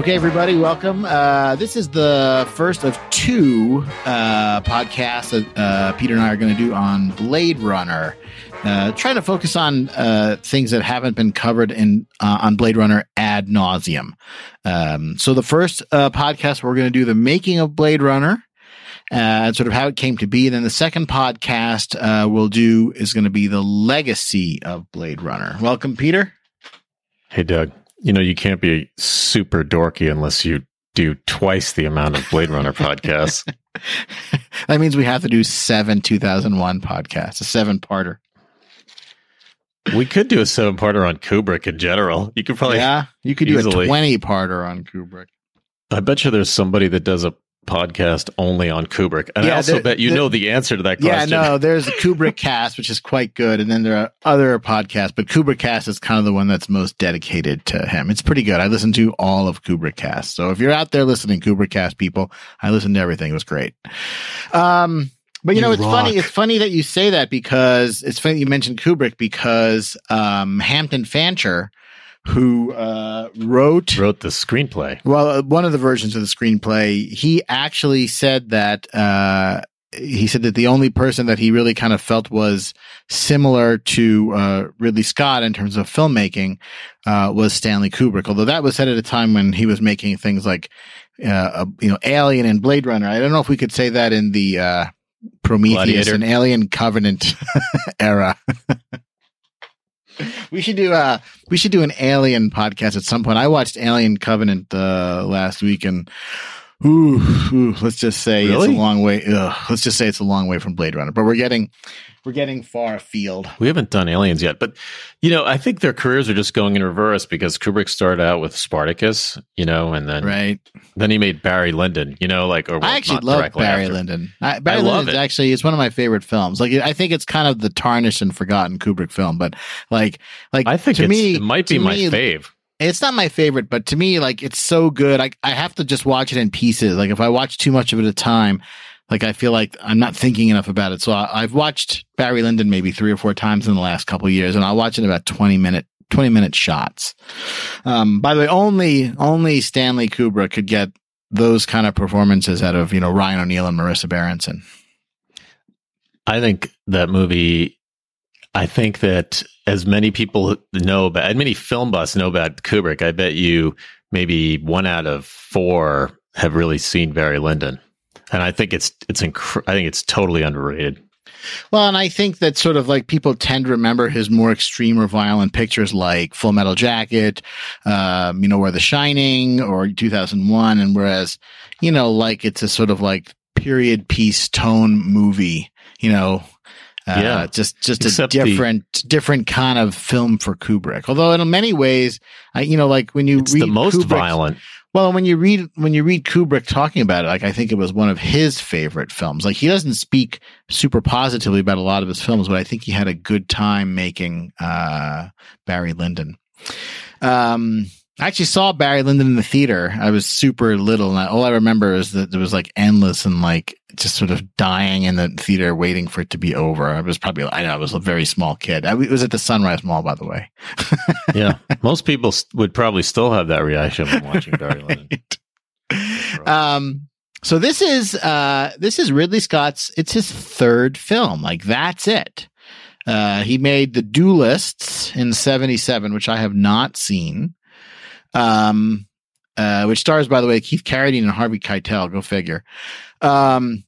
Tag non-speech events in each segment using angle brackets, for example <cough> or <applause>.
Okay, everybody, welcome. Uh, this is the first of two uh, podcasts that uh, Peter and I are going to do on Blade Runner. Uh, trying to focus on uh, things that haven't been covered in uh, on Blade Runner ad nauseum. Um, so the first podcast we're going to do the making of Blade Runner. Uh, sort of how it came to be. And then the second podcast we'll do is going to be the legacy of Blade Runner. Welcome, Peter. Hey, Doug. You know, you can't be super dorky unless you do twice the amount of Blade Runner podcasts. <laughs> that means we have to do seven 2001 podcasts, a seven parter. We could do a seven parter on Kubrick in general. You could probably, yeah, you could do a 20 parter on Kubrick. I bet you there's somebody that does a podcast only on Kubrick. And I also there- bet you there- know the answer to that question. Yeah, no, there's a Kubrick cast, which is quite good. And then there are other podcasts, but Kubrick cast is kind of the one that's most dedicated to him. It's pretty good. I listened to all of Kubrick cast. So if you're out there listening, Kubrick cast people, I listened to everything. It was great. Um, but you, You know, it's funny. It's funny that you say that because it's funny you mentioned Kubrick because, um, Hampton Fancher, who, uh, wrote, Wrote the screenplay. well, uh, one of the versions of the screenplay, he actually said that uh, he said that the only person that he really kind of felt was similar to uh, Ridley Scott in terms of filmmaking uh, was Stanley Kubrick. Although that was said at a time when he was making things like uh, uh, you know Alien and Blade Runner. I don't know if we could say that in the uh, Prometheus Gladiator. and Alien Covenant <laughs> era. <laughs> <laughs> We should do uh we should do an alien podcast at some point. I watched Alien Covenant uh last week and ooh, ooh, let's just say it's a long way ugh, let's just say it's a long way from Blade Runner. But we're getting we're getting far afield. We haven't done aliens yet, but you know, I think their careers are just going in reverse because Kubrick started out with Spartacus, you know, and then Right. then he made Barry Lyndon, you know, like or I actually love Barry after. Lyndon. I, Barry I Lyndon it. actually it's one of my favorite films. Like I think it's kind of the tarnished and forgotten Kubrick film, but like like I think to it's, me it might be my me, fave. It's not my favorite, but to me, like it's so good. I I have to just watch it in pieces. Like if I watch too much of it at a time, like I feel like I'm not thinking enough about it. So I, I've watched Barry Lyndon maybe three or four times in the last couple years, and I'll watch it about twenty minute twenty minute shots. Um, by the way, only only Stanley Kubrick could get those kind of performances out of you know Ryan O'Neal and Marisa Berenson. I think that movie. I think that as many people know about, as many film buffs know about Kubrick, I bet you maybe one out of four have really seen Barry Lyndon, and I think it's it's inc- I think it's totally underrated. Well, and I think that sort of like people tend to remember his more extreme or violent pictures like Full Metal Jacket, um, you know, or The Shining or 2001. And whereas, you know, like it's a sort of like period piece tone movie, you know, uh, Yeah. just, just a Except the- different, different kind of film for Kubrick. Although in many ways, I, you know, like when you It's read the most Kubrick's- violent. well, when you read when you read Kubrick talking about it, like I think it was one of his favorite films. Like he doesn't speak super positively about a lot of his films, but I think he had a good time making uh, Barry Lyndon. Um, I actually saw Barry Lyndon in the theater. I was super little, and I, all I remember is that it was like endless and like just sort of dying in the theater, waiting for it to be over. I was probably I know I was a very small kid. I, it was at the Sunrise Mall, by the way. <laughs> Yeah, most people would probably still have that reaction when watching Barry <laughs> Lyndon. um so this is uh this is ridley scott's it's his third film like that's it uh he made the duelists in 77 which i have not seen um uh which stars by the way keith carradine and harvey keitel go figure um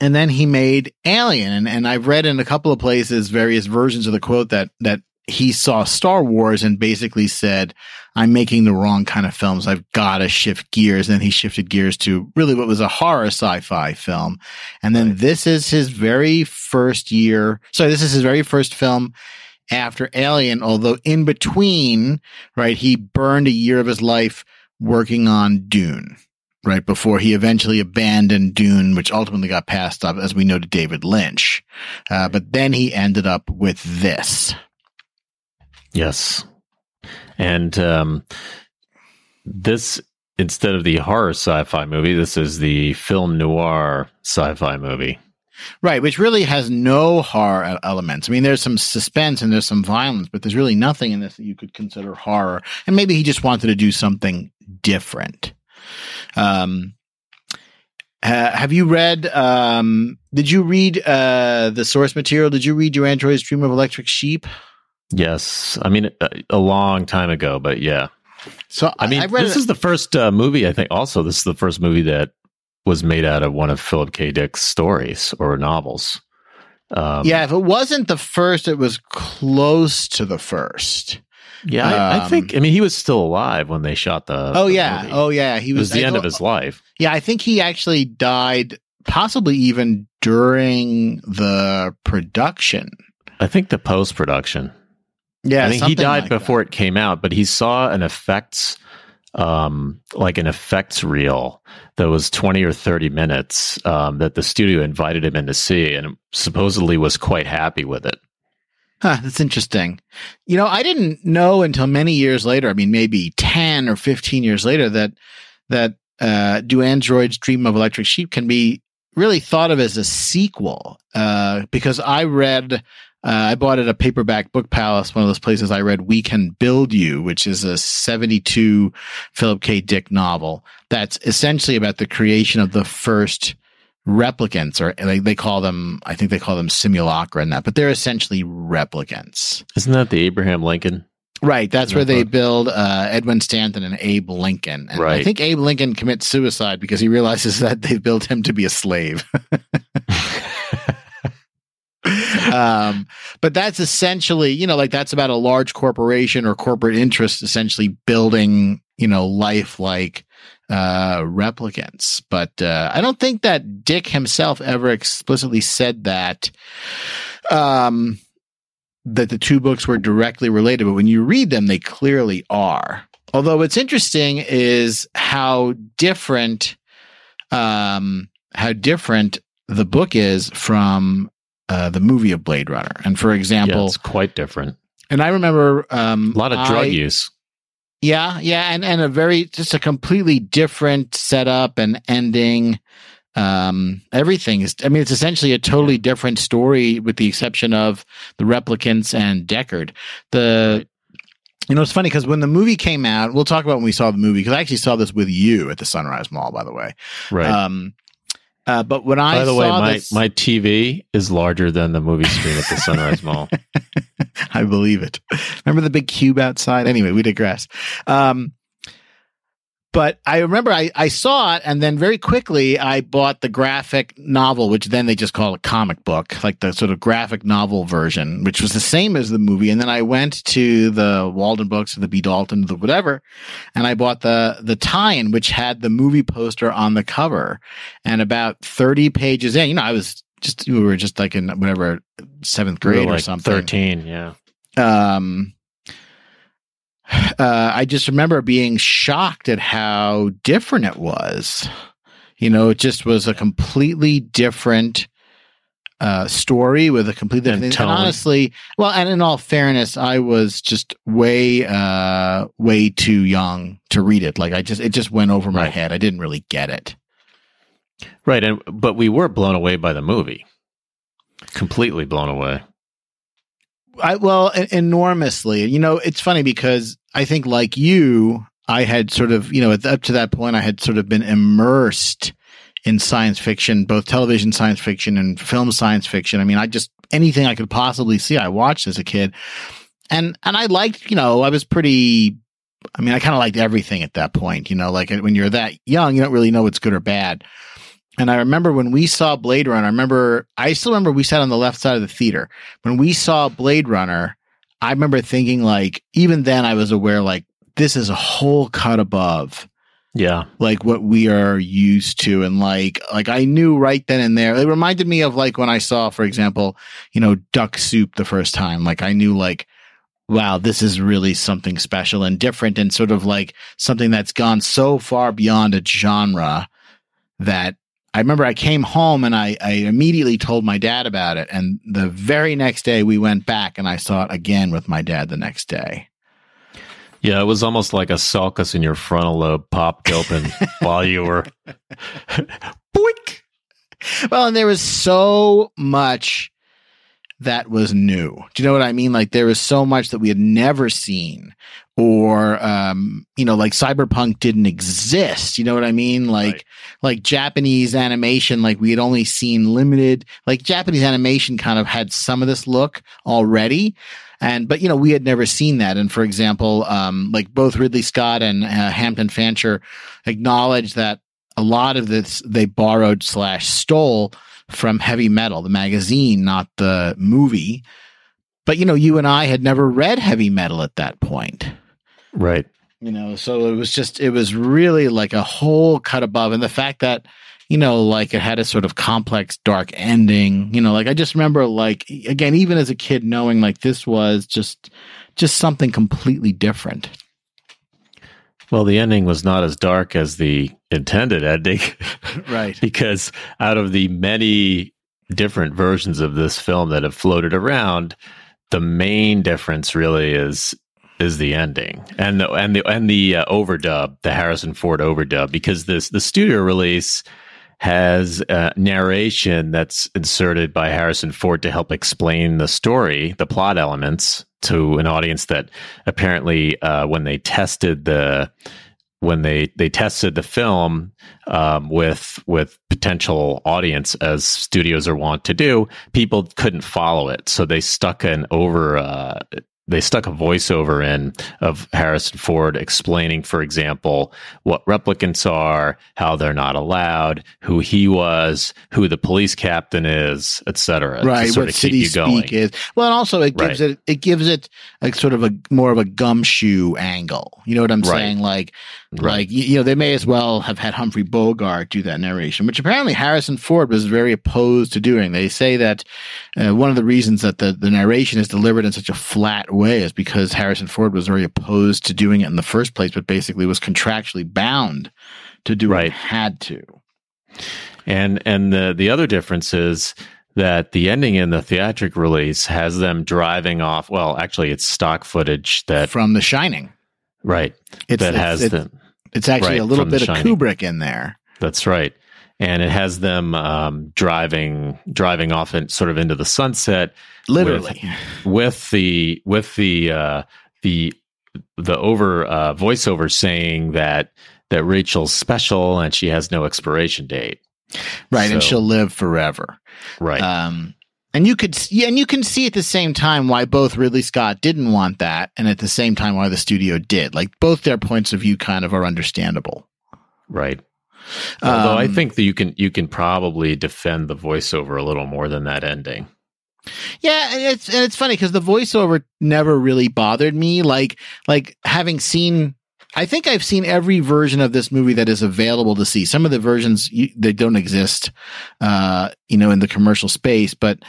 and then he made alien and, and i've read in a couple of places various versions of the quote that that he saw star wars and basically said I'm making the wrong kind of films. I've got to shift gears. And then he shifted gears to really what was a horror sci-fi film. And then this is his very first year. Sorry, this is his very first film after Alien, although in between, right, he burned a year of his life working on Dune. Right before he eventually abandoned Dune, which ultimately got passed up, as we know, to David Lynch. Uh, but then he ended up with this. Yes. And um, this, instead of the horror sci fi movie, this is the film noir sci fi movie. Right, which really has no horror elements. I mean, there's some suspense and there's some violence, but there's really nothing in this that you could consider horror. And maybe he just wanted to do something different. Um, uh, have you read? Um, did you read uh, the source material? Did you read your android's dream of electric sheep? Yes, I mean a, a long time ago, but yeah. So I mean, I read this it- is the first uh, movie. I think also this is the first movie that was made out of one of Philip K. Dick's stories or novels. Um, yeah, if it wasn't the first, it was close to the first. yeah. I, I Um, think. I mean, he was still alive when they shot the. Oh the yeah, movie. oh yeah. He it was the I end of his life. Yeah, I think he actually died, possibly even during the production. I think the post production. Yeah, I think he died like before that. it came out, but he saw an effects, um, like an effects reel that was 20 or 30 minutes, um, that the studio invited him in to see and supposedly was quite happy with it. Huh, that's interesting. You know, I didn't know until many years later. I mean, maybe ten or fifteen years later that that uh, "Do Androids Dream of Electric Sheep" can be really thought of as a sequel uh, because I read. Uh, I bought at a paperback book palace, one of those places I read We Can Build You, which is a 72 Philip K. Dick novel that's essentially about the creation of the first replicants, or like they call them, I think they call them simulacra and that, but they're essentially replicants. Isn't that the Abraham Lincoln? Right. That's where they Uh-huh. build uh, Edwin Stanton and Abe Lincoln. And I think Abe Lincoln commits suicide because he realizes <laughs> that they've built him to be a slave. <laughs> um, but that's essentially, you know, like that's about a large corporation or corporate interest essentially building, you know, lifelike uh, replicants. But uh, I don't think that Dick himself ever explicitly said that. Um, that the two books were directly related, but when you read them, they clearly are. Although what's interesting is how different, um, how different the book is from uh, the movie of Blade Runner. And for yeah, example, it's quite different. and I remember um, A lot of drug I- use. yeah, yeah, and and a very just a completely different setup and ending. Um, everything is. I mean, it's essentially a totally different story, with the exception of the replicants and Deckard. The you know, it's funny because when the movie came out, we'll talk about when we saw the movie because I actually saw this with you at the Sunrise Mall, by the way. Right. Um, uh, but when I By the saw way, my, this, my TV is larger than the movie screen at the Sunrise Mall. <laughs> I believe it. Remember the big cube outside? Anyway, we digress. Um, but I remember I, I saw it and then very quickly I bought the graphic novel, which then they just call a comic book, like the sort of graphic novel version, which was the same as the movie. And then I went to the Waldenbooks or the B. Dalton, the whatever, and I bought the, the tie-in, which had the movie poster on the cover and about 30 pages in, you know, I was just, we were just like in whatever seventh We grade or like something 13, yeah. um uh I just remember being shocked at how different it was. You know, it just was a completely different uh story with a completely And different tone. and honestly, well, and in all fairness, I was just way uh way too young to read it. Like I just it just went over my Right. head. I didn't really get it. Right. And but we were blown away by the movie. Completely blown away. I well, enormously. You know, it's funny because I think, like you, I had sort of, you know, up to that point, I had sort of been immersed in science fiction, both television science fiction and film science fiction. I mean, I just anything I could possibly see, I watched as a kid, and and I liked, you know, I was pretty. I mean, I kind of liked everything at that point. You know, like when you're that young, you don't really know what's good or bad. And I remember when we saw Blade Runner, I remember, I still remember we sat on the left side of the theater. When we saw Blade Runner, I remember thinking, like, even then I was aware, like, this is a whole cut above Yeah. like what we are used to and like like I knew right then and there. It reminded me of like when I saw, for example, you know, duck soup the first time. Like I knew like wow, this is really something special and different and sort of like something that's gone so far beyond a genre that I remember I came home and I, I immediately told my dad about it. And the very next day we went back and I saw it again with my dad the next day. Yeah, it was almost like a sulcus in your frontal lobe popped open <laughs> while you were Boink! well, and there was so much that was new. Do you know what I mean? Like there was so much that we had never seen or um you know like cyberpunk didn't exist you know what i mean like right. like japanese animation like we had only seen limited like japanese animation kind of had some of this look already and but you know we had never seen that and for example um like both ridley scott and uh, hampton fancher acknowledged that a lot of this they borrowed slash stole from heavy metal the magazine not the movie but you know you and i had never read heavy metal at that point Right. You know, so it was just, it was really like a whole cut above. And the fact that, you know, like it had a sort of complex, dark ending, you know, like I just remember, like, again, even as a kid, knowing like this was just, just something completely different. Well, the ending was not as dark as the intended ending. <laughs> right. <laughs> because out of the many different versions of this film that have floated around, the main difference really is is the ending and the and the and the uh, overdub, the Harrison Ford overdub, because this the studio release has uh, narration that's inserted by Harrison Ford to help explain the story, the plot elements to an audience that apparently uh, when they tested the when they they tested the film um, with with potential audience as studios are wont to do, people couldn't follow it, so they stuck an over uh, they stuck a voiceover in of Harrison Ford explaining, for example, what replicants are, how they're not allowed, who he was, who the police captain is, etc. Right, what city speak is. Well, and also it gives right. it it gives it like sort of a more of a gumshoe angle. You know what I'm right. saying? Like, right. like you know, they may as well have had Humphrey Bogart do that narration, which apparently Harrison Ford was very opposed to doing. They say that uh, one of the reasons that the the narration is delivered in such a flat way is because Harrison Ford was very opposed to doing it in the first place, but basically was contractually bound to do right. it, had to. And and the the other difference is that the ending in the theatric release has them driving off. Well, actually, it's stock footage that from The Shining, right? It's, that it's, has it's, them. It's actually right, a little bit of Kubrick in there. That's right and it has them um, driving driving off and sort of into the sunset, literally with, with the with the uh, the the over uh, voiceover saying that that Rachel's special and she has no expiration date, right, so, and she'll live forever, right. Um, and you could, yeah, and you can see at the same time why both Ridley Scott didn't want that, and at the same time why the studio did. Like both their points of view kind of are understandable, right? Although um, I think that you can you can probably defend the voiceover a little more than that ending. Yeah, and it's and it's funny because the voiceover never really bothered me. Like like having seen, I think I've seen every version of this movie that is available to see. Some of the versions you, they don't exist, uh, you know, in the commercial space, but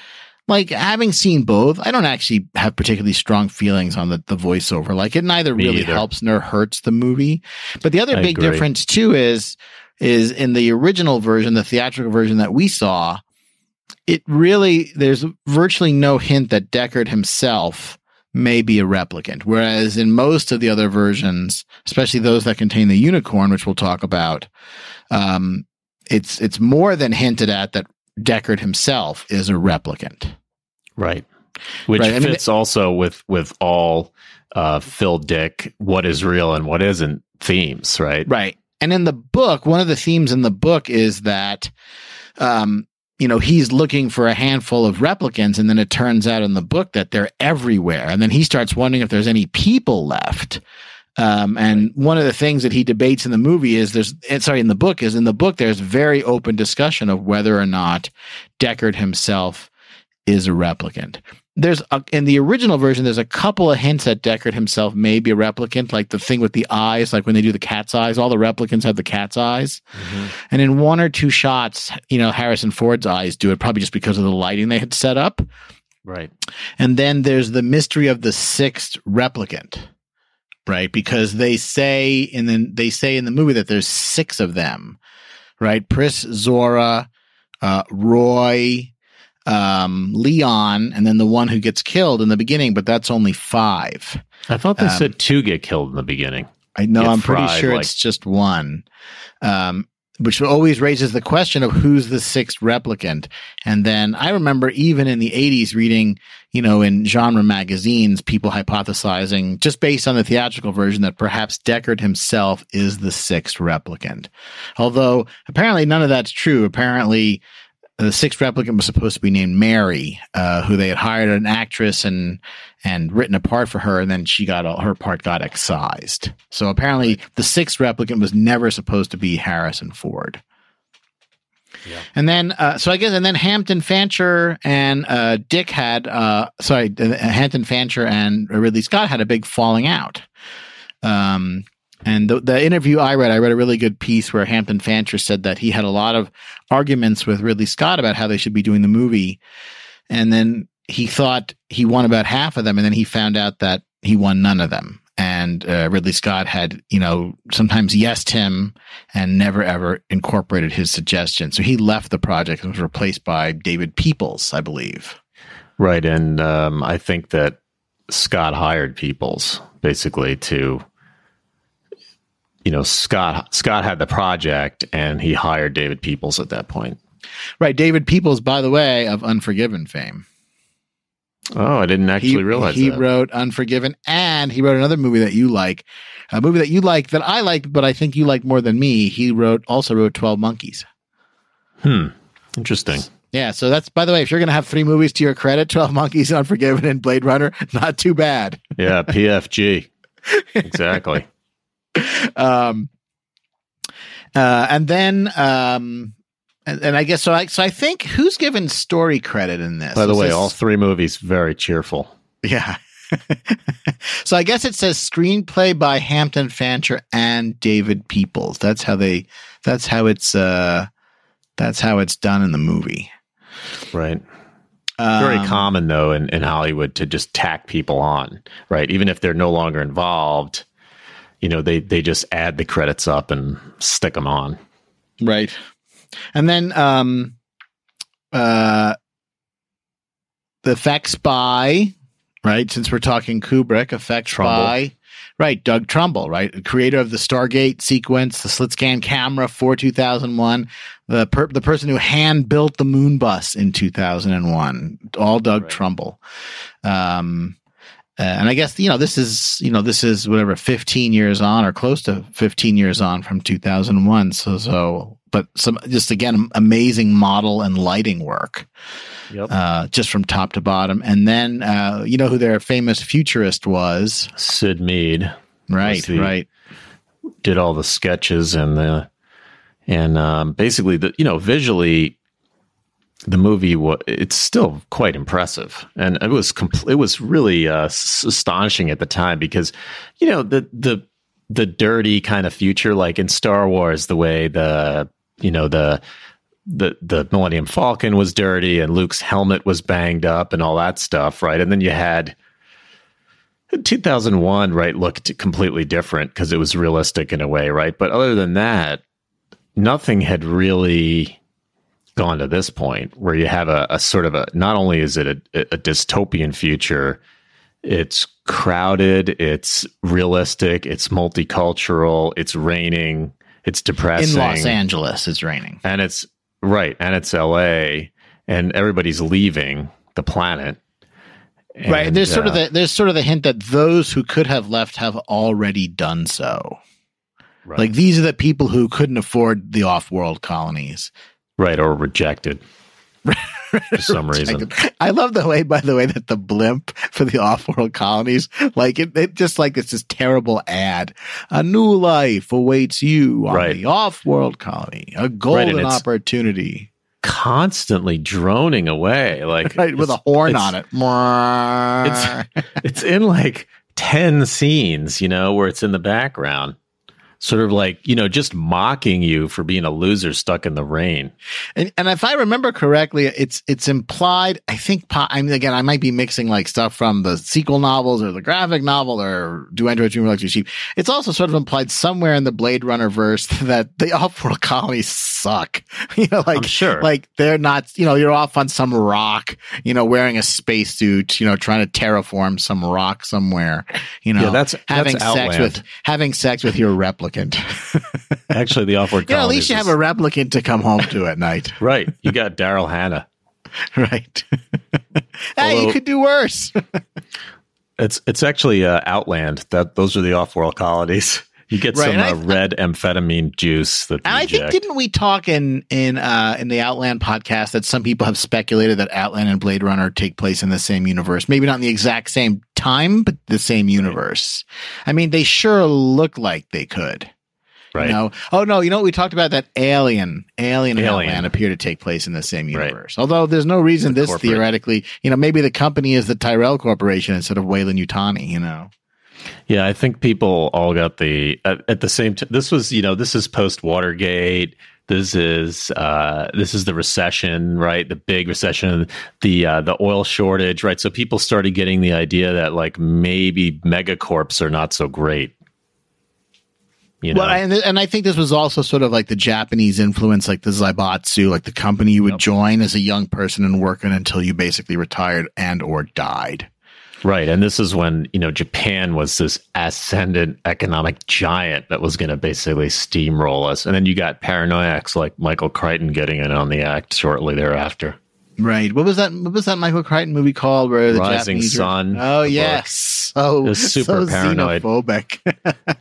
like having seen both, I don't actually have particularly strong feelings on the, the voiceover. Like it neither Me really either. helps nor hurts the movie. But the other I big agree. difference too is is in the original version, the theatrical version that we saw, it really, there's virtually no hint that Deckard himself may be a replicant. Whereas in most of the other versions, especially those that contain the unicorn, which we'll talk about, um, it's, it's more than hinted at that Deckard himself is a replicant. Right. Which right. fits I mean, also with, with all, uh, Phil Dick, what is real and what isn't themes, right? Right. And in the book, one of the themes in the book is that, um, you know, he's looking for a handful of replicants, and then it turns out in the book that they're everywhere. And then he starts wondering if there's any people left. Um, and one of the things that he debates in the movie is there's, sorry, in the book is in the book, there's very open discussion of whether or not Deckard himself is a replicant there's a, in the original version, there's a couple of hints that Deckard himself may be a replicant, like the thing with the eyes, like when they do the cat's eyes, all the replicants have the cat's eyes. Mm-hmm. And in one or two shots, you know, Harrison Ford's eyes do it, probably just because of the lighting they had set up. Right. And then there's the mystery of the sixth replicant, right? Because they say in the they say in the movie that there's six of them, right? Pris, Zhora, uh, Roy, um, Leon, and then the one who gets killed in the beginning, but that's only five. I thought they um, said two get killed in the beginning. I know. I'm pretty sure like... it's just one. Um, which always raises the question of who's the sixth replicant. And then I remember even in the 80s reading, you know, in genre magazines, people hypothesizing just based on the theatrical version that perhaps Deckard himself is the sixth replicant. Although apparently none of that's true. Apparently, the sixth replicant was supposed to be named Mary, uh, who they had hired an actress and and written a part for her, and then she got all, her part got excised. So apparently, the sixth replicant was never supposed to be Harrison Ford. Yeah. And then, uh, so I guess, and then Hampton Fancher and uh, Dick had, uh, sorry, Hampton Fancher and Ridley Scott had a big falling out. Um, and the, the interview I read, I read a really good piece where Hampton Fancher said that he had a lot of arguments with Ridley Scott about how they should be doing the movie. And then he thought he won about half of them. And then he found out that he won none of them. And uh, Ridley Scott had, you know, sometimes yesed him and never ever incorporated his suggestion. So he left the project and was replaced by David Peoples, I believe. Right. And um, I think that Scott hired Peoples basically to you know, Scott Scott had the project and he hired David Peoples at that point. Right, David Peoples, by the way, of Unforgiven fame. Oh, I didn't actually he, realize he that. wrote Unforgiven, and he wrote another movie that you like, a movie that you like that I like, but I think you like more than me. He wrote also wrote Twelve Monkeys. Hmm, interesting. Yeah, so that's by the way, if you're going to have three movies to your credit, Twelve Monkeys, <laughs> Unforgiven, and Blade Runner, not too bad. Yeah, PFG. <laughs> exactly. Um, uh, and then, um, and, and, I guess so. I so I think who's given story credit in this? By the Is way, this, all three movies very cheerful. Yeah. <laughs> so I guess it says screenplay by Hampton Fancher and David Peoples. That's how they. That's how it's. uh That's how it's done in the movie. Right. Um, very common though in, in Hollywood to just tack people on, right? Even if they're no longer involved, you know they they just add the credits up and stick them on. Right. And then um uh the effects by right? Since we're talking kubrick effects Trumbull. by right doug trumbull right? Creator of the stargate sequence the slit scan camera for 2001 the per- the person who hand built the moon bus in 2001 all doug right. trumbull. Um uh, and I guess you know this is you know this is whatever 15 years on or close to 15 years on from 2001. So so, but some just again amazing model and lighting work, yep. uh, just from top to bottom. And then uh, you know who their famous futurist was? Syd Mead. Right, the, right. Did all the sketches and the and um, basically the you know visually the movie it's still quite impressive. And it was compl- it was really uh, astonishing at the time because you know the the the dirty kind of future like in Star Wars the way the you know the the the Millennium Falcon was dirty and Luke's helmet was banged up and all that stuff right? And then you had 2001 right looked completely different because it was realistic in a way right? But other than that nothing had really gone to this point where you have a, a sort of a not only is it a, a dystopian future it's crowded it's realistic it's multicultural it's raining it's depressing in los angeles it's raining. And it's right and it's la and everybody's leaving the planet. And, right there's uh, sort of uh, the there's sort of the hint that those who could have left have already done so. Right. like these are the people who couldn't afford the off-world colonies Right, or rejected. <laughs> for some reason. I love the way, by the way, that the blimp for the <laughs> off-world colonies, like it, it just like it's this terrible ad. A new life awaits you on right. the off-world colony. A golden right, opportunity. Constantly droning away, like <laughs> right, with a horn on it. It's it's in like ten scenes, you know, where it's in the background sort of like you know just mocking you for being a loser stuck in the rain. And and if i remember correctly it's it's implied i think i mean again i might be mixing like stuff from the sequel novels or the graphic novel or do android dream of electric sheep? It's also sort of implied somewhere in the blade runner verse <laughs> that the off-world colonies suck. <laughs> You know like I'm sure. like they're not you know you're off on some rock you know wearing a spacesuit you know trying to terraform some rock somewhere you know yeah, that's having that's sex Outland. with having sex with your replica replicant. <laughs> Actually, the off-world know, at least you have a replicant to come home to at night. <laughs> right. You got Daryl Hannah. <laughs> right. hey, Although- you could do worse. It's it's actually uh, Outland. That those are the off-world colonies. You get Right, some I- uh, red amphetamine juice that And I think didn't we talk in in uh in the Outland podcast that some people have speculated that Outland and Blade Runner take place in the same universe. Maybe not in the exact same time, but the same universe. I mean, they sure look like they could. right. You know? Oh no, you know what we talked about that Alien, Alien and Alien. Outland appear to take place in the same Right. universe. Although there's no reason The this corporate. theoretically, you know, maybe the company is the Tyrell Corporation instead of Weyland Yutani, you know. Yeah, I think people all got the at, at the same time. This was, you know, this is post Watergate. This is uh, this is the recession, right? The big recession, the uh, the oil shortage, right? So people started getting the idea that like maybe megacorps are not so great. You know, Well, and, and I think this was also sort of like the Japanese influence, like the Zaibatsu, like the company you would Yep. join as a young person and work in until you basically retired and or died. Right? And this is when you know Japan was this ascendant economic giant that was going to basically steamroll us, and then you got paranoiacs like Michael Crichton getting in on the act shortly thereafter. Right. What was that? What was that Michael Crichton movie called? Where the Rising Japanese were- Sun, Oh the book. yes. Oh, It was super so paranoid. xenophobic.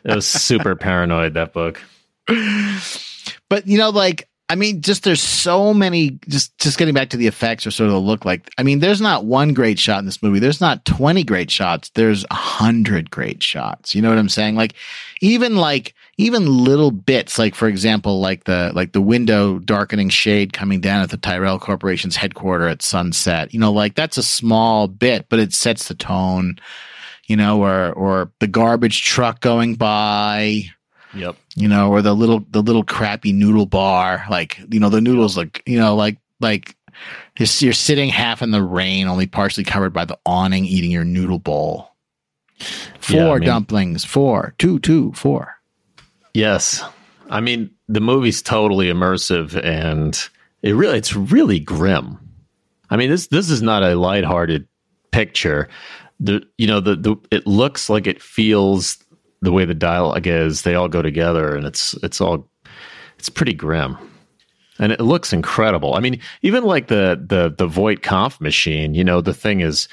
It was super paranoid that book. <laughs> but you know, like I mean, just there's so many. Just just getting back to the effects or sort of the look. Like I mean, there's not one great shot in this movie. There's not 20 great shots. There's a hundred great shots. You know what I'm saying? Like even like even little bits. Like for example, like the like the window darkening shade coming down at the Tyrell Corporation's headquarters at sunset. You know, like that's a small bit, but it sets the tone. You know, or or the garbage truck going by Yep. you know, or the little the little crappy noodle bar, like you know, the noodles like you know, like like you're, you're sitting half in the rain, only partially covered by the awning, eating your noodle bowl. Four Yeah, I mean- dumplings, four, two, two, four. Yes. I mean, the movie's totally immersive and it really it's really grim. I mean, this this is not a lighthearted picture. The you know, the the it looks like it feels the way the dialogue is, they all go together and it's it's all it's pretty grim. And it looks incredible. I mean, even like the the the Voight Kampff machine, you know, the thing is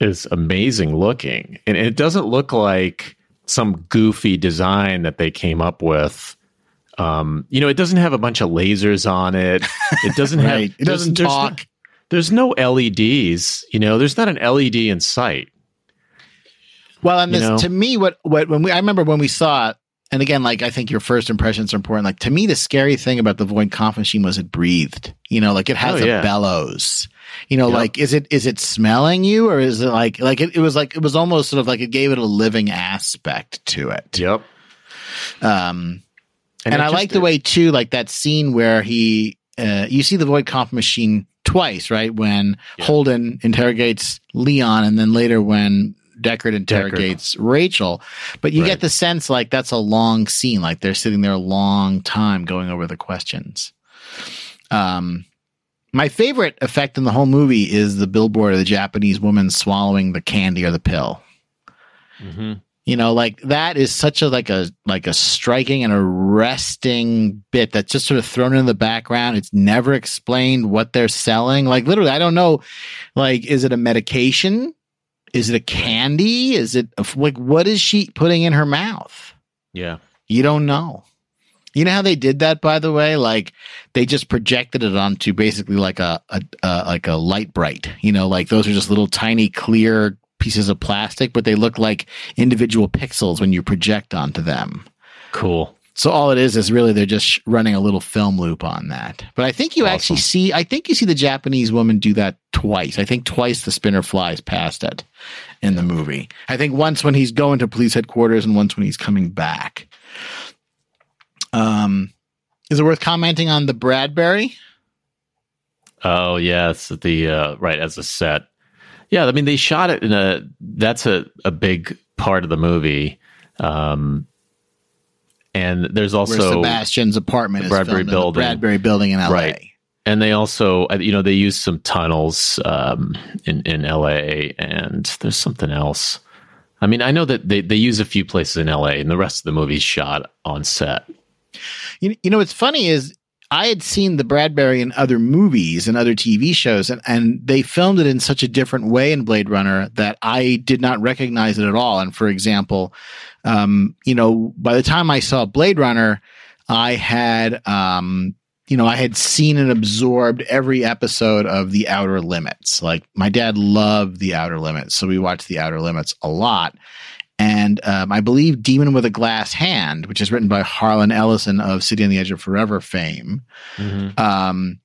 is amazing looking. And it doesn't look like some goofy design that they came up with. Um, you know, it doesn't have a bunch of lasers on it. It doesn't <laughs> have It doesn't talk. No, there's no LEDs, you know, there's not an LED in sight. Well, and this know? to me, what what when we I remember when we saw it, and again, like I think your first impressions are important. Like to me, the scary thing about the Voight Kampff machine was it breathed. You know, like it has Oh, a bellows. You know, Yep. like is it is it smelling you or is it like like it, it was like it was almost sort of like it gave it a living aspect to it. Yep. Um, and, it I like the way too, like that scene where he, uh, you see the Voight Kampff machine twice, right? When Yeah. Holden interrogates Leon, and then later when Deckard interrogates Rachel. But you Right. get the sense like that's a long scene, like they're sitting there a long time going over the questions. Um, my favorite effect in the whole movie is the billboard of the Japanese woman swallowing the candy or the pill. Mhm. You know, like that is such a like a like a striking and arresting bit that's just sort of thrown in the background. It's never explained what they're selling. Like literally, I don't know. Like, is it a medication? Is it a candy? Is it like what is she putting in her mouth? Yeah. You don't know. You know how they did that, by the way? Like they just projected it onto basically like a, a, a like a Lite-Brite. You know, like those are just little tiny clear pieces of plastic, but they look like individual pixels when you project onto them. Cool. So all it is is really they're just running a little film loop on that. But I think you actually see, I think you see the Japanese woman do that twice. I think twice the spinner flies past it in the movie. I think once when he's going to police headquarters and once when he's coming back. Um, is it worth commenting on the Bradbury? Oh yeah, it's the uh, right as a set. Yeah, I mean they shot it in a. That's a a big part of the movie. Um, and there's Where also Sebastian's apartment the Bradbury in the building. Bradbury building in LA. Right. and they also uh, you know they use some tunnels um, in in L.A. and there's something else. I mean, I know that they, they use a few places in LA and the rest of the movie's shot on set. You, you know, what's funny is I had seen the Bradbury in other movies and other TV shows, and, and they filmed it in such a different way in Blade Runner that I did not recognize it at all. And for example, um, you know, by the time I saw Blade Runner, I had, um, you know, I had seen and absorbed every episode of The Outer Limits. Like my dad loved The Outer Limits, so we watched The Outer Limits a lot. And um, I believe Demon with a Glass Hand, which is written by Harlan Ellison of City on the Edge of Forever fame, mm-hmm. um,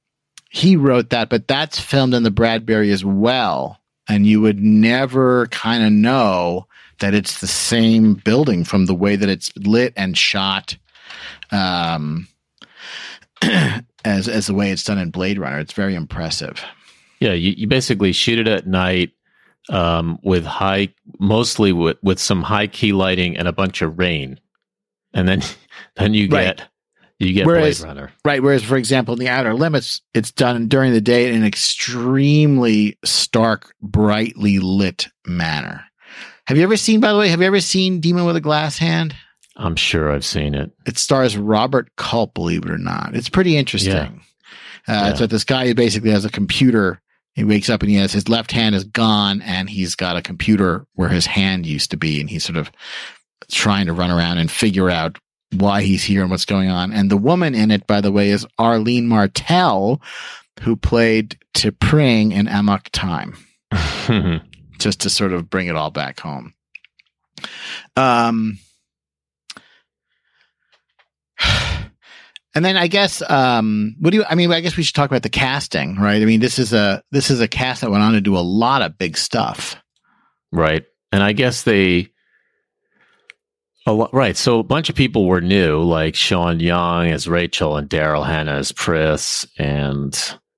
he wrote that, but that's filmed in the Bradbury as well. And you would never kind of know that it's the same building from the way that it's lit and shot. Um, <clears throat> as as the way it's done in Blade Runner. It's very impressive. Yeah, you, you basically shoot it at night um, with high, mostly with, with some high key lighting and a bunch of rain, and then <laughs> then you get right. you get whereas, Blade Runner. Right. Whereas, for example, in the Outer Limits, it's done during the day in an extremely stark, brightly lit manner. Have you ever seen, by the way, have you ever seen Demon with a Glass Hand? I'm sure I've seen it. It stars Robert Culp, believe it or not. It's pretty interesting. Yeah. Uh, yeah. So this guy basically has a computer. He wakes up and he has his left hand is gone, and he's got a computer where his hand used to be, and he's sort of trying to run around and figure out why he's here and what's going on. And the woman in it, by the way, is Arlene Martel, who played T'Pring in Amok Time, <laughs> just to sort of bring it all back home. Um, and then I guess um, what do you? I mean, I guess we should talk about the casting, right? I mean, this is a this is a cast that went on to do a lot of big stuff, right? And I guess they, a lot, right? So a bunch of people were new, like Sean Young as Rachel and Daryl Hannah as Pris, and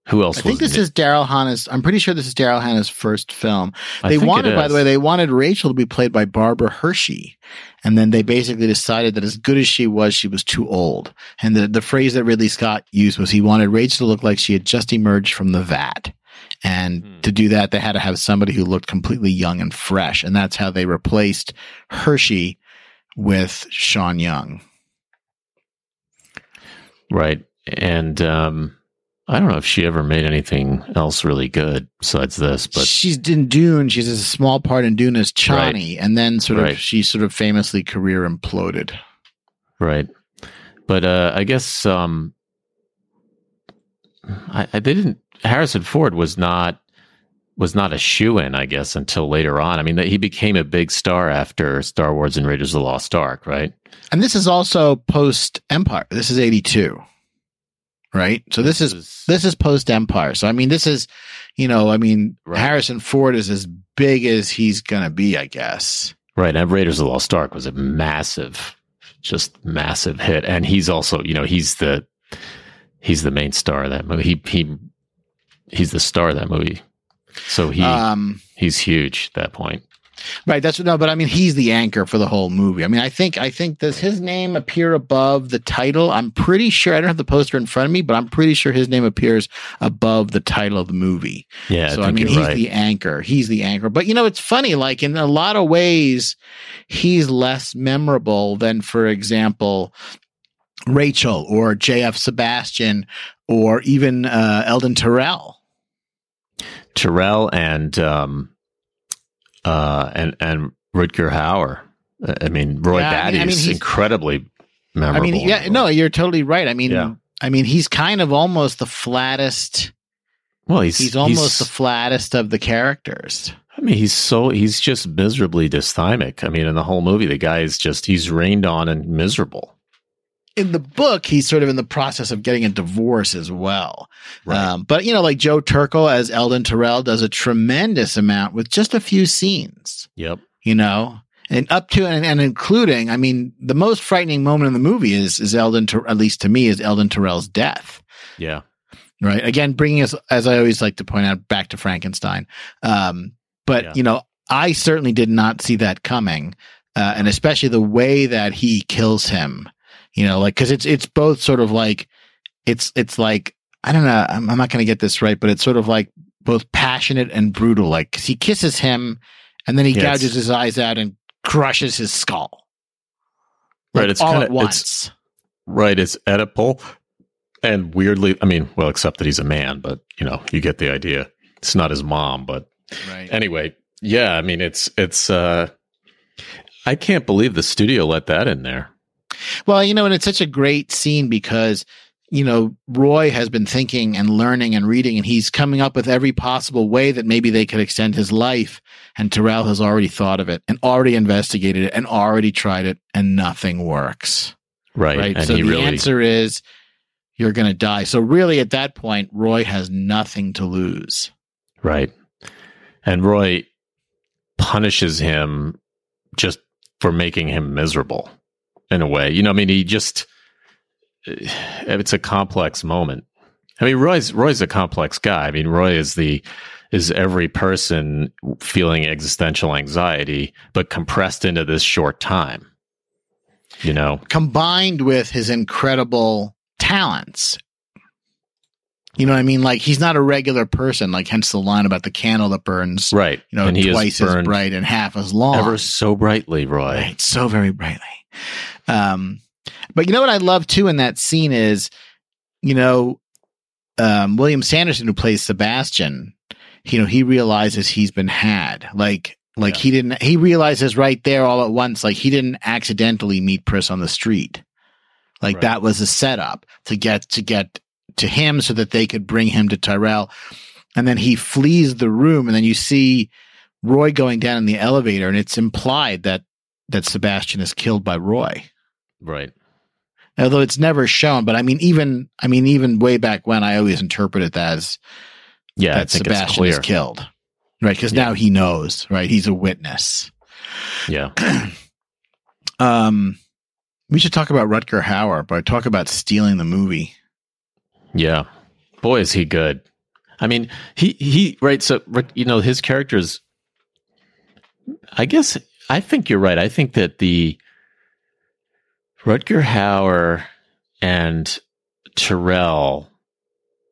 who else? I think this new? is Daryl Hannah's. I'm pretty sure this is Daryl Hannah's first film. They wanted, by the way, they wanted Rachel to be played by Barbara Hershey, and then they basically decided that as good as she was, she was too old. And the, the phrase that Ridley Scott used was he wanted Rachel to look like she had just emerged from the vat. And hmm. to do that, they had to have somebody who looked completely young and fresh. And that's how they replaced Hershey with Sean Young. Right. And, um, I don't know if she ever made anything else really good besides this, but she's in Dune. She's a small part in Dune as Chani, right. and then sort of right. she sort of famously career imploded. Right, but uh, I guess um, I, I didn't. Harrison Ford was not was not a shoe in, I guess, until later on. I mean, he became a big star after Star Wars and Raiders of the Lost Ark, right? And this is also post Empire. This is eighty two right? So this, this is, is, this is post Empire. So I mean, this is, you know, I mean, right. Harrison Ford is as big as he's gonna be, I guess. Right, and Raiders of the Lost Ark was a massive, just massive hit, and he's also, you know, he's the he's the main star of that movie. He he he's the star of that movie. So he um, he's huge at that point. Right. That's no, but I mean, he's the anchor for the whole movie. I mean, I think, I think, does his name appear above the title? I'm pretty sure, I don't have the poster in front of me, but I'm pretty sure his name appears above the title of the movie. Yeah. So, I, I mean, he's right. the anchor. He's the anchor. But, you know, it's funny, like in a lot of ways, he's less memorable than, for example, Rachel or JF Sebastian or even uh, Eldon Tyrell. Tyrell and, um, uh, and and Rutger Hauer. I mean, Roy yeah, Batty I mean, is incredibly memorable. I mean, yeah, no, you're totally right. I mean, yeah. I mean, he's kind of almost the flattest. Well, he's he's almost he's, the flattest of the characters. I mean, he's so he's just miserably dysthymic. I mean, in the whole movie, the guy is just he's rained on and miserable in the book, he's sort of in the process of getting a divorce as well. Right. Um, but you know, like Joe Turkel as Eldon Tyrell does a tremendous amount with just a few scenes. Yep. You know, and up to and, and including, I mean, the most frightening moment in the movie is is Eldon, at least to me, is Eldon Tyrell's death. Yeah. Right. Again, bringing us, as I always like to point out, back to Frankenstein. Um, but yeah. you know, I certainly did not see that coming, uh, and especially the way that he kills him you know, like, cause it's, it's both sort of like, it's, it's like, I don't know, I'm, I'm not going to get this right, but it's sort of like both passionate and brutal. Like, cause he kisses him and then he yeah, gouges his eyes out and crushes his skull. Right, it's all kinda- at it's- once. Right. It's Oedipal. And weirdly, I mean, well, except that he's a man, but you know, you get the idea. It's not his mom, but right. anyway, yeah, I mean, it's, it's, uh, I can't believe the studio let that in there. Well, you know, and it's such a great scene because, you know, Roy has been thinking and learning and reading, and he's coming up with every possible way that maybe they could extend his life. And Tyrell has already thought of it and already investigated it and already tried it, and nothing works. Right. Right. And so he the really, answer is you're going to die. So, really, at that point, Roy has nothing to lose. right. And Roy punishes him just for making him miserable in a way. You know, I mean, he just, eh, it's a complex moment. I mean, Roy's Roy's a complex guy. I mean, Roy is the is every person feeling existential anxiety, but compressed into this short time. You know, Combined with his incredible talents. You know what I mean? Like he's not a regular person, like hence the line about the candle that burns, right? you know, and he twice as bright and half as long. ever so brightly, Roy. Right, so very brightly. Um, but you know what I love too in that scene is, you know, um, William Sanderson who plays Sebastian. You know, he realizes he's been had. Like, like Yeah. he didn't. He realizes right there all at once. Like he didn't accidentally meet Pris on the street. Like Right. that was a setup to get to get to him so that they could bring him to Tyrell. And then he flees the room, and then you see Roy going down in the elevator, and it's implied that that Sebastian is killed by Roy. Right. Although it's never shown, but I mean, even I mean, even way back when, I always interpreted that as Yeah, that Sebastian is killed, right? Because Yeah. now he knows, right? He's a witness. Yeah. <clears throat> Um, we should talk about Rutger Hauer, but I talk about stealing the movie. Yeah. Boy, is he good. I mean, he, he, right. So, you know, his characters, I guess, I think you're right. I think that the Rutger Hauer and Tyrell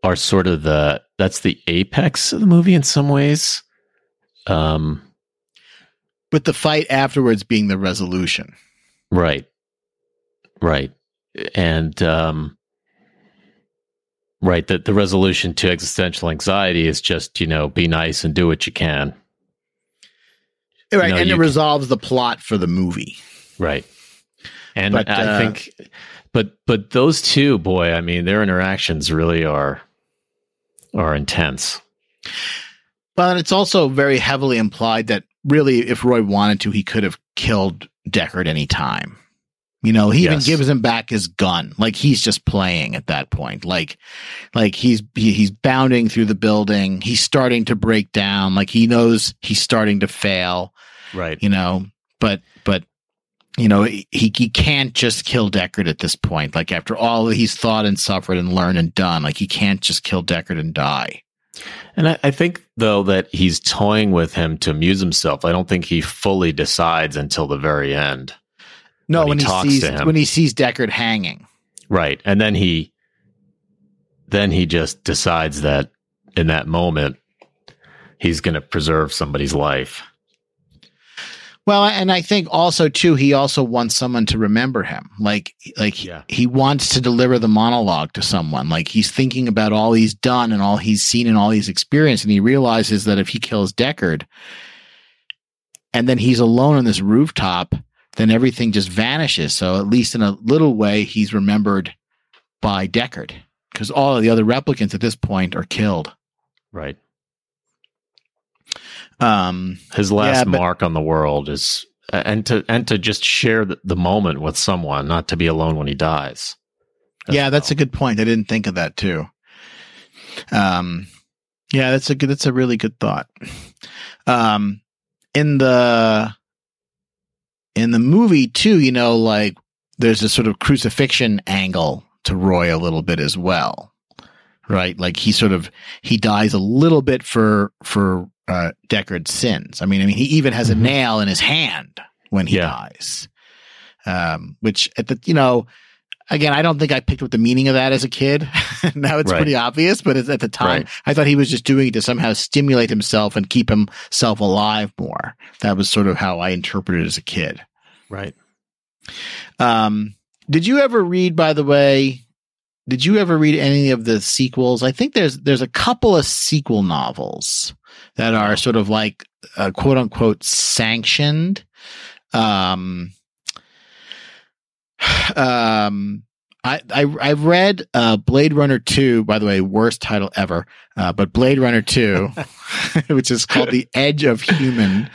are sort of the, that's the apex of the movie in some ways. Um, With the fight afterwards being the resolution. Right. Right. And um right that the resolution to existential anxiety is just, you know, be nice and do what you can. Right. know, and it can- resolves the plot for the movie. Right. And But, I uh, think but but those two, boy, I mean, their interactions really are are intense. But it's also very heavily implied that really, if Roy wanted to, he could have killed Deckard any time. You know, he even gives him back his gun. Like he's just playing at that point. Like, like he's he, he's bounding through the building. He's starting to break down. Like he knows he's starting to fail. Right. You know, but but you know he he can't just kill Deckard at this point. Like after all that he's thought and suffered and learned and done, like he can't just kill Deckard and die. And I, I think though that he's toying with him to amuse himself. I don't think he fully decides until the very end. No, When when he talks sees to him. when he sees Deckard hanging. Right. And then he then he just decides that in that moment he's going to preserve somebody's life. Well, and I think also too, he also wants someone to remember him. Like, like Yeah. he wants to deliver the monologue to someone. Like he's thinking about all he's done and all he's seen and all he's experienced, and he realizes that if he kills Deckard, and then he's alone on this rooftop, then everything just vanishes. So at least in a little way, he's remembered by Deckard because all of the other replicants at this point are killed. Right. Um, His last Yeah, but- mark on the world is and to and to just share the, the moment with someone, not to be alone when he dies. yeah, that's a good point. I didn't think of that too. Um, yeah, that's a good. That's a really good thought. Um, in the in the movie too, you know, like there's a sort of crucifixion angle to Roy a little bit as well, right? Like he sort of he dies a little bit for for uh, Deckard's sins. I mean, I mean, he even has Mhm. a nail in his hand when he Yeah. dies. Um, which at the you know again, I don't think I picked up the meaning of that as a kid. <laughs> now it's Right. pretty obvious, but at the time, Right. I thought he was just doing it to somehow stimulate himself and keep himself alive more. That was sort of how I interpreted it as a kid. Right. Um, did you ever read, by the way, did you ever read any of the sequels? I think there's there's a couple of sequel novels that are sort of like uh, quote unquote sanctioned. Um, <sighs> um, I, I I've read uh, Blade Runner two. By the way, worst title ever. Uh, but Blade Runner two, <laughs> which is called The Edge of Human,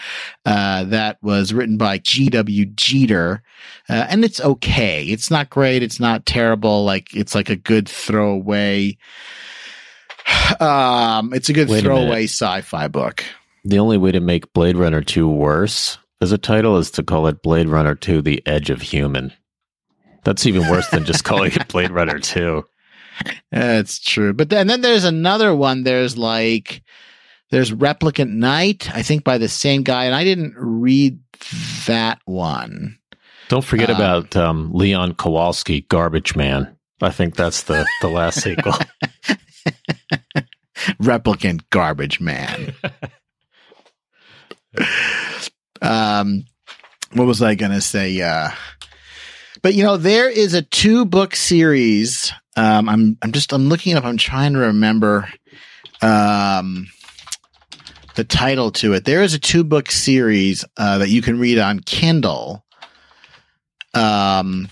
uh, that was written by K.W. Jeter, uh, and it's okay. It's not great. It's not terrible. Like it's like a good throwaway. <sighs> Um, it's a good Wait throwaway minute. sci-fi book. The only way to make Blade Runner 2 worse as a title is to call it Blade Runner 2 The Edge of Human. That's even worse than just calling it Blade Runner 2. That's true. But then, then there's another one. There's like there's Replicant Night, I think by the same guy, and I didn't read that one. Don't forget Um, about um, Leon Kowalski, Garbage Man. I think that's the, the last sequel. <laughs> Replicant Garbage Man. <laughs> um, what was I gonna say? Uh, but you know, there is a two book series. Um, I'm I'm just I'm looking up. I'm trying to remember um, the title to it. There is a two book series uh, that you can read on Kindle. Um,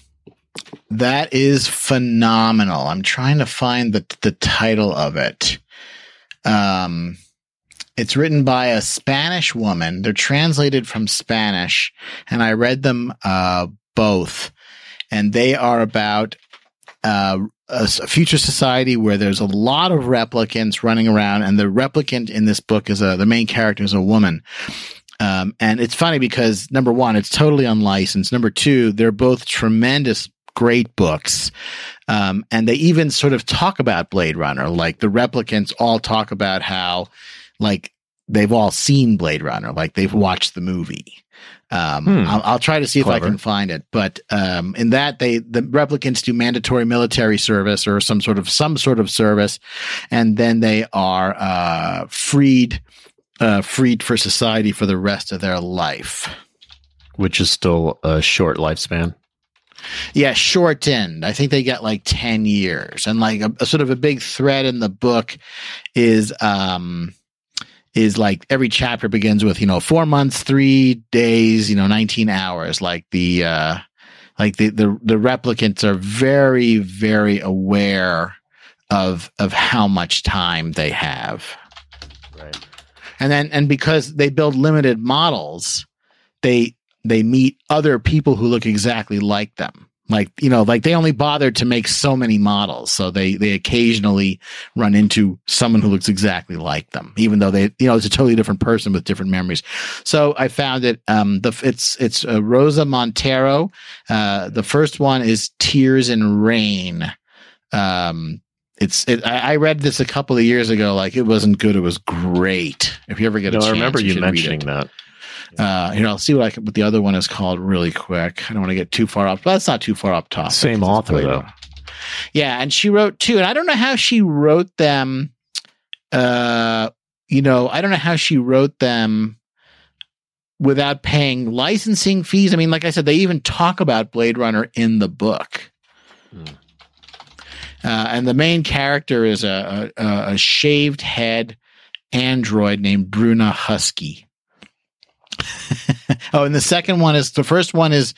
that is phenomenal. I'm trying to find the the title of it. Um, it's written by a Spanish woman. They're translated from Spanish, and I read them uh, both, and they are about uh, a, future society where there's a lot of replicants running around, and the replicant in this book is a the main character is a woman. Um, and it's funny because number one, it's totally unlicensed. Number two, they're both tremendous, great books. Um, and they even sort of talk about Blade Runner. Like the replicants all talk about how, like, they've all seen Blade Runner, like they've watched the movie. Um, Hmm. I'll, I'll try to see if I can find it. But um, in that, they the replicants do mandatory military service or some sort of some sort of service, and then they are uh, freed, uh, freed for society for the rest of their life. which is still a short lifespan. Yeah, shortened. I think they get like 10 years. And like a, a sort of a big thread in the book is um is like every chapter begins with, you know, 4 months, 3 days, you know, 19 hours like the uh like the the the replicants are very very aware of of how much time they have. Right. And then and because they build limited models, they they meet other people who look exactly like them. Like, you know, like they only bothered to make so many models. So they they occasionally run into someone who looks exactly like them, even though they, you know, it's a totally different person with different memories. So I found it um the it's it's uh, Rosa Montero. Uh the first one is Tears in Rain. Um it's it, I, read this a couple of years ago. Like it wasn't good. It was great. If you ever get a chance, I remember you read mentioning that. Uh, here, I'll see what I can, what the other one is called really quick. I don't want to get too far off, but that's not too far off top. Same author, though. Yeah, and she wrote two, and I don't know how she wrote them. Uh, you know, I don't know how she wrote them without paying licensing fees. I mean, like I said, they even talk about Blade Runner in the book. Hmm. Uh, and the main character is a, a, a shaved head android named Bruna Husky. <laughs> oh, and the second one is the first one is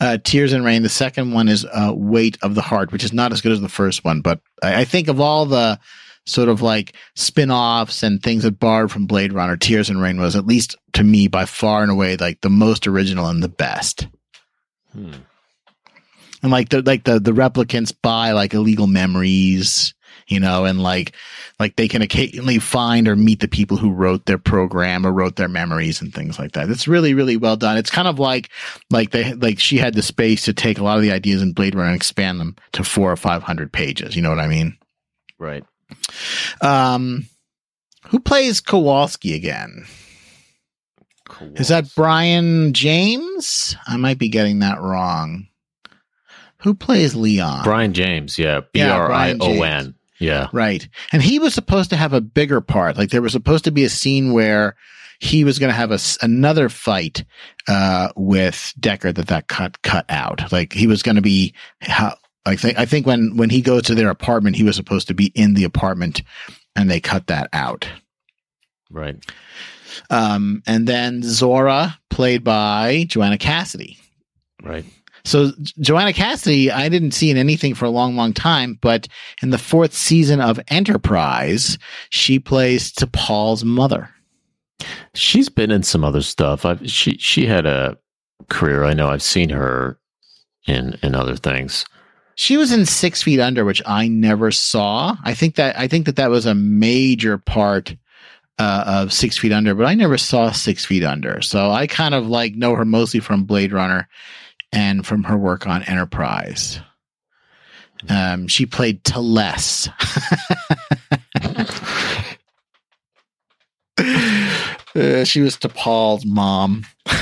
uh, Tears and Rain. The second one is uh, Weight of the Heart, which is not as good as the first one. But I, I think of all the sort of like spin offs and things that borrowed from Blade Runner, Tears and Rain was, at least to me, by far and away, like the most original and the best. Hmm. And like the like the the replicants buy like illegal memories, you know, and like like they can occasionally find or meet the people who wrote their program or wrote their memories and things like that. It's really really well done. It's kind of like like they like she had the space to take a lot of the ideas in Blade Runner and expand them to four or five hundred pages. You know what I mean? Right. Um, who plays Kowalski again? Is that Brion James? I might be getting that wrong. Who plays Leon? Brion James, yeah, B R I O. N, yeah. Right. And he was supposed to have a bigger part. Like there was supposed to be a scene where he was going to have a another fight uh, with Decker that that cut cut out. Like he was going to be how I think I think when when he goes to their apartment, he was supposed to be in the apartment, and they cut that out. Right. Um, and then Zhora, played by Joanna Cassidy. Right. So Joanna Cassidy, I didn't see in anything for a long, long time, but in the fourth season of Enterprise, she plays T'Pol's mother. She's been in some other stuff. I've she she had a career. I know I've seen her in in other things. She was in Six Feet Under, which I never saw. I think that I think that that was a major part uh, of Six Feet Under, but I never saw Six Feet Under. So I kind of like know her mostly from Blade Runner and from her work on Enterprise. Um, she played T'Les. Uh, she was T'Pol's mom. I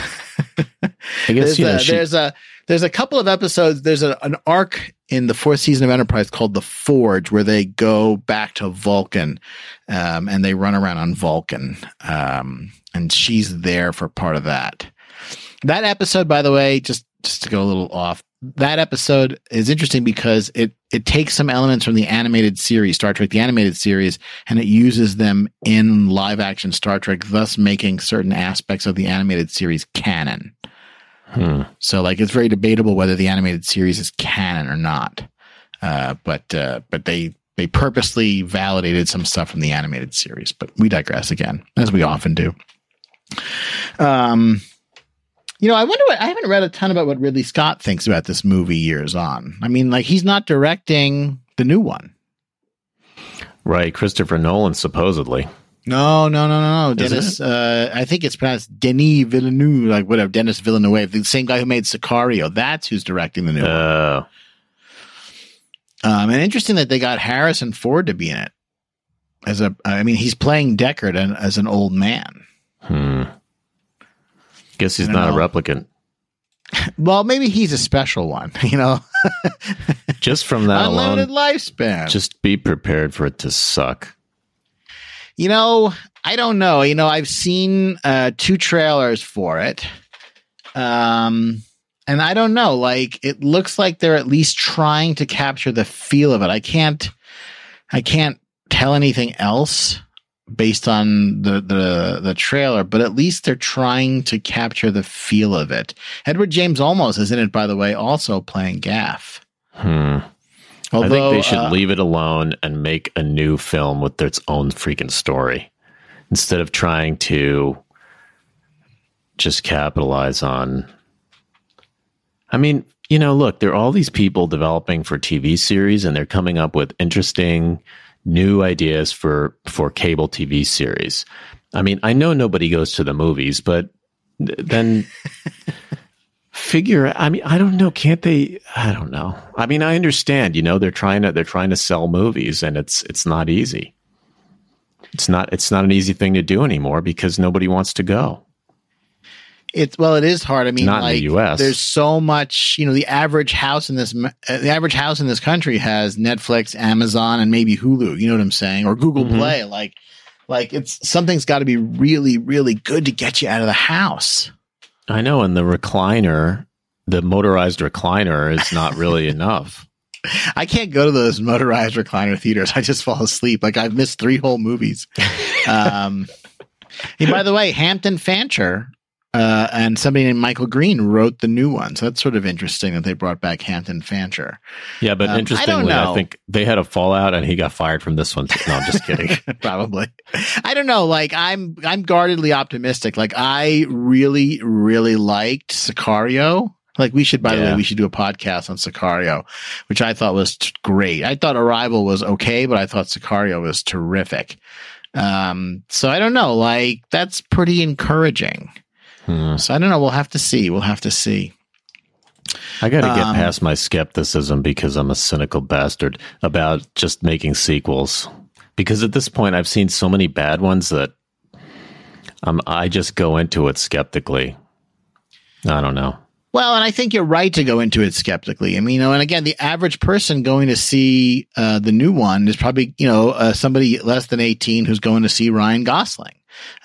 guess there's, you know a, she, there's a there's a couple of episodes. There's a, an arc in the fourth season of Enterprise called the Forge, where they go back to Vulcan, um, and they run around on Vulcan, um, and she's there for part of that. That episode, by the way, just just to go a little off, that episode is interesting because it it takes some elements from the animated series, Star Trek, the animated series, and it uses them in live action Star Trek, thus making certain aspects of the animated series canon. hmm. So like it's very debatable whether the animated series is canon or not. Uh, but uh, but they they purposely validated some stuff from the animated series. But we digress again, as we often do. Um, you know, I wonder what I haven't read a ton about what Ridley Scott thinks about this movie years on. I mean, like he's not directing the new one. right. Christopher Nolan supposedly. No, no, no, no, no. Dennis, uh, I think it's pronounced Denis Villeneuve, like whatever, Dennis Villeneuve, the same guy who made Sicario. That's who's directing the new one. Uh, Um, and interesting that they got Harrison Ford to be in it as a. I mean, he's playing Deckard and, as an old man. hmm. Guess he's not a replicant. <laughs> Well, maybe he's a special one. <laughs> You know, <laughs> Just from that unlimited alone, lifespan. just be prepared for it to suck. you know, I don't know. You know, I've seen uh, two trailers for it. Um, and I don't know. Like, it looks like they're at least trying to capture the feel of it. I can't. I can't tell anything else based on the, the the trailer, but at least they're trying to capture the feel of it. Edward James Olmos is in it, by the way, also playing Gaff. Hmm. Although I think they should uh, leave it alone and make a new film with its own freaking story instead of trying to just capitalize on. I mean, you know, look, there are all these people developing for TV series and they're coming up with interesting new ideas for for cable TV series. I mean, I know nobody goes to the movies, but then <laughs> figure i mean i don't know. Can't they i don't know. I mean i understand you know they're trying to they're trying to sell movies and it's it's not easy. It's not it's not an easy thing to do anymore because nobody wants to go It's well, it is hard. I mean, Not in the US. there's so much. You know, the average house in this, uh, the average house in this country has Netflix, Amazon, and maybe Hulu. You know what I'm saying, or Google Mhm. Play. Like, like it's something's got to be really, really good to get you out of the house. i know and the recliner the motorized recliner is not really <laughs> enough I can't go to those motorized recliner theaters. I just fall asleep. Like I've missed three whole movies. <laughs> um, and by the way, Hampton Fancher uh, and somebody named Michael Green wrote the new one. So that's sort of interesting that they brought back Hampton Fancher. yeah but Um, interestingly I, know. think they had a fallout and he got fired from this one too. no i'm just kidding <laughs> Probably. I don't know. Like I'm, I'm guardedly optimistic. Like I really, really liked Sicario. Like we should, by the way, we should do a podcast on Sicario, which I thought was t- great. I thought Arrival was okay, but I thought Sicario was terrific. Um, so I don't know. Like that's pretty encouraging. Hmm. So I don't know. We'll have to see. We'll have to see. I got to get Um, past my skepticism because I'm a cynical bastard about just making sequels. Because at this point, I've seen so many bad ones that um, I just go into it skeptically. I don't know. Well, and I think you're right to go into it skeptically. I mean, you know, and again, the average person going to see uh, the new one is probably, you know, uh, somebody less than 18 who's going to see Ryan Gosling.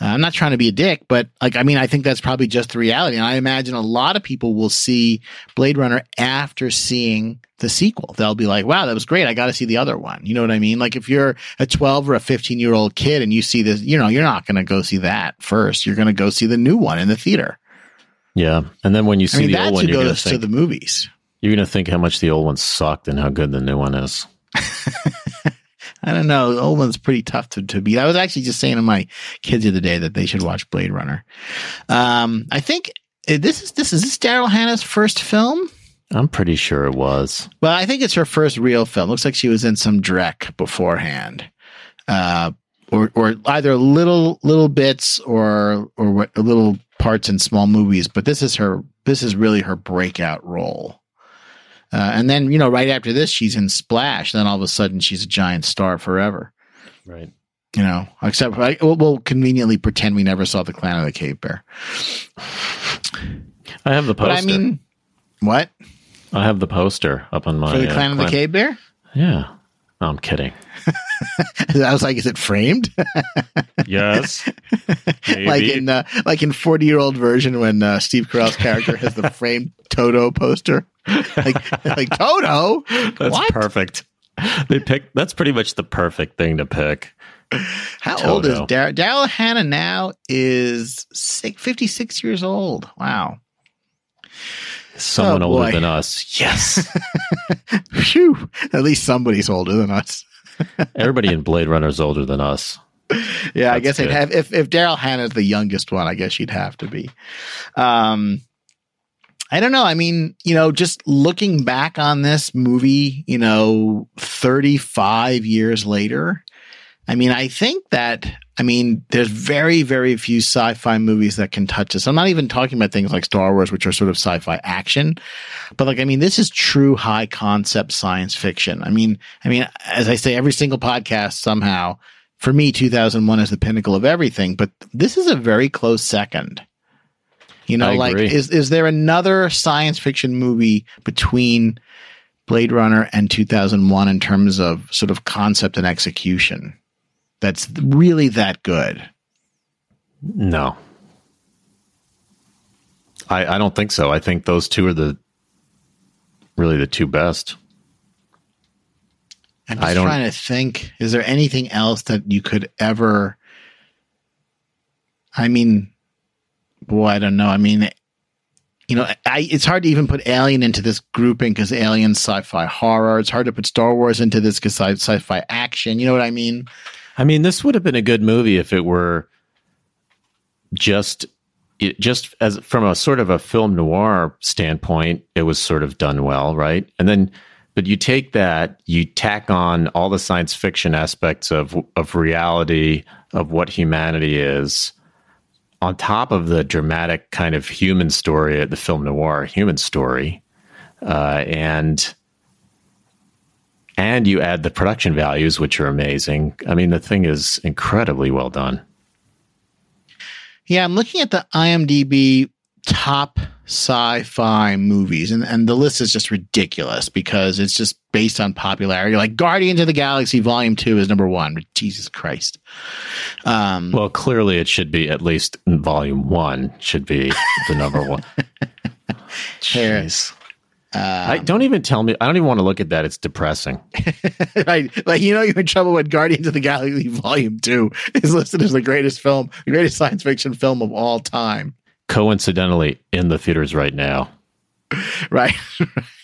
Uh, I'm not trying to be a dick, but like, I mean, I think that's probably just the reality. And I imagine a lot of people will see Blade Runner after seeing the sequel. They'll be like, wow, that was great. I got to see the other one. You know what I mean? Like if you're a 12 or a 15 year old kid and you see this, you know, you're not going to go see that first. You're going to go see the new one in the theater. Yeah, and then when you see I mean, the old one, you're going to the movies. you're going to think how much the old one sucked and how good the new one is. <laughs> I don't know. The old one's pretty tough to, to beat. I was actually just saying to my kids the other day that they should watch Blade Runner. Um, I think uh, this is this is this Daryl Hannah's first film. I'm pretty sure it was. Well, I think it's her first real film. Looks like she was in some Drek beforehand, uh, or or either little little bits or or what, little parts in small movies. But this is her. This is really her breakout role. Uh, and then you know, right after this, she's in Splash. Then all of a sudden, she's a giant star forever. Right. You know, except I, we'll, we'll conveniently pretend we never saw the Clan of the Cave Bear. I have the poster. But I mean, what I have the poster up on my for the uh, Clan of the Clan- Cave Bear? Yeah. No, I'm kidding. <laughs> I was like, is it framed? <laughs> Yes. <laughs> like in uh, like in forty year old Virgin when uh, Steve Carell's character has the framed Toto poster. Like like Toto. That's what? perfect. They pick. That's pretty much the perfect thing to pick. How old is Toto. Dar- Daryl Hannah now? Is six, 56 years old. Wow. Someone Oh, older boy. than us. Yes. Phew. At least somebody's older than us. <laughs> Everybody in Blade Runner is older than us. Yeah, I That's guess I'd have if if Daryl Hannah's the youngest one, I guess she'd have to be. Um I don't know. I mean, you know, just looking back on this movie, you know, 35 years later, I mean, I think that I mean, there's very, very few sci-fi movies that can touch this. I'm not even talking about things like Star Wars, which are sort of sci-fi action, but like, I mean, this is true high concept science fiction. I mean, I mean, as I say, every single podcast somehow, for me, 2001 is the pinnacle of everything, but this is a very close second. You know, like, is is there another science fiction movie between Blade Runner and 2001 in terms of sort of concept and execution that's really that good? No. I, I don't think so. I think those two are the really the two best. I'm just trying to think. Is there anything else that you could ever? I mean, boy, I don't know. I mean, you know, I, it's hard to even put Alien into this grouping because Alien sci-fi horror. It's hard to put Star Wars into this because sci- sci-fi action. You know what I mean? I mean, this would have been a good movie if it were just just as from a sort of a film noir standpoint, it was sort of done well, right? And then, but you take that, you tack on all the science fiction aspects of of reality of what humanity is, on top of the dramatic kind of human story, the film noir human story, uh, and and you add the production values, which are amazing. I mean, the thing is incredibly well done. Yeah, I'm looking at the IMDb top sci-fi movies, and and the list is just ridiculous because it's just based on popularity. Like Guardians of the Galaxy Volume Two is number one. Jesus Christ. Um, Well, clearly, it should be at least volume one should be the number one. <laughs> Jeez. Uh, I don't even tell me. I don't even want to look at that. It's depressing. <laughs> right, like you know, you're in trouble when Guardians of the Galaxy Volume Two is listed as the greatest film, the greatest science fiction film of all time. Coincidentally, in the theaters right now. <laughs> right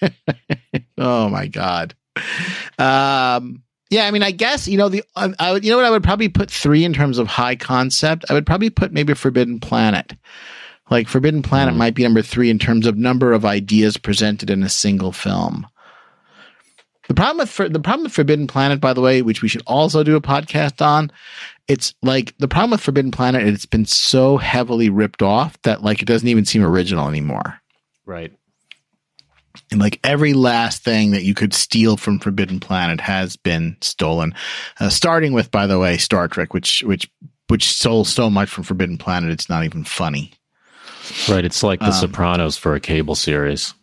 <laughs> oh my god um yeah i mean i guess you know the I, I would you know what i would probably put three in terms of high concept i would probably put maybe forbidden planet like forbidden planet Hmm. might be number three in terms of number of ideas presented in a single film the problem with for, the problem with forbidden planet by the way which we should also do a podcast on it's like the problem with forbidden planet it's been so heavily ripped off that like it doesn't even seem original anymore Right. and like every last thing that you could steal from Forbidden Planet has been stolen. Uh, starting with, by the way, Star Trek, which which which stole so much from Forbidden Planet, it's not even funny. Right. It's like The Um, Sopranos for a cable series.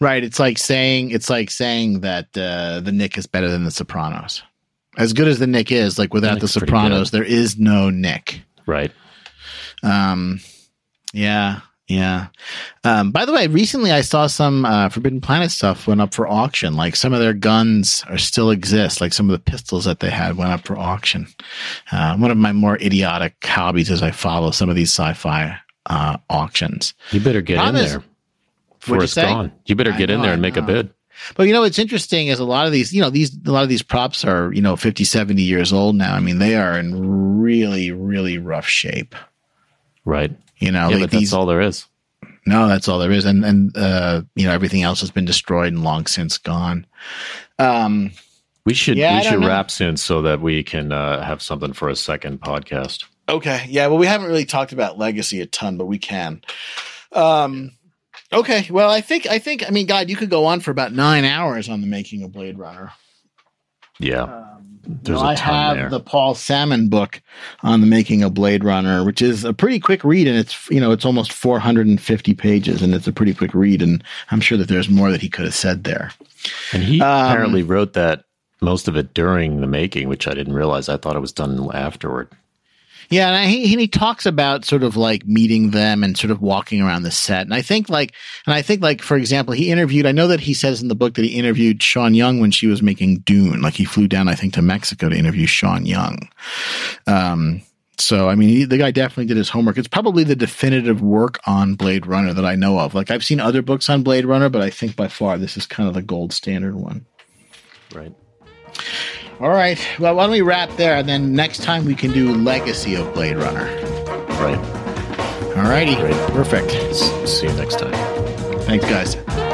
Right. It's like saying it's like saying that uh, the Knick is better than the Sopranos. As good as the Knick is, like without the Sopranos, there is no Knick. Right. Um, yeah, yeah. Um, by the way, recently I saw some uh, Forbidden Planet stuff went up for auction. Like some of their guns are still exist. Like some of the pistols that they had went up for auction. Uh, one of my more idiotic hobbies is I follow some of these sci-fi uh, auctions. You better get Problem in is- there before it's say? gone. You better get in there and make a bid. But you know what's interesting is a lot of these, you know, these a lot of these props are, you know, 50, 70 years old now. I mean, they are in really, really rough shape. Right. You know, yeah, like but these that's all there is. No, that's all there is, and and uh, you know everything else has been destroyed and long since gone. Um, We should Yeah, we should know. wrap soon so that we can uh, have something for a second podcast. Okay, yeah, well, we haven't really talked about legacy a ton, but we can. Um, okay, well, I think I think I mean, God, you could go on for about nine hours on the making of Blade Runner. Yeah. Um, There's well, a I ton have there. the Paul Sammon book on the making of Blade Runner, which is a pretty quick read, and it's you know it's almost 450 pages, and it's a pretty quick read, and I'm sure that there's more that he could have said there. And he Um, apparently wrote that most of it during the making, which I didn't realize. I thought it was done afterward. Yeah, and I, he he talks about sort of like meeting them and sort of walking around the set, and I think like, and I think like for example, he interviewed. I know that he says in the book that he interviewed Sean Young when she was making Dune. Like he flew down, I think, to Mexico to interview Sean Young. Um, so I mean, he, the guy definitely did his homework. It's probably the definitive work on Blade Runner that I know of. Like I've seen other books on Blade Runner, but I think by far this is kind of the gold standard one. Right. All right, well, why don't we wrap there, and then next time we can do Legacy of Blade Runner. Right. All righty, Great. perfect. See you next time. Thanks, guys.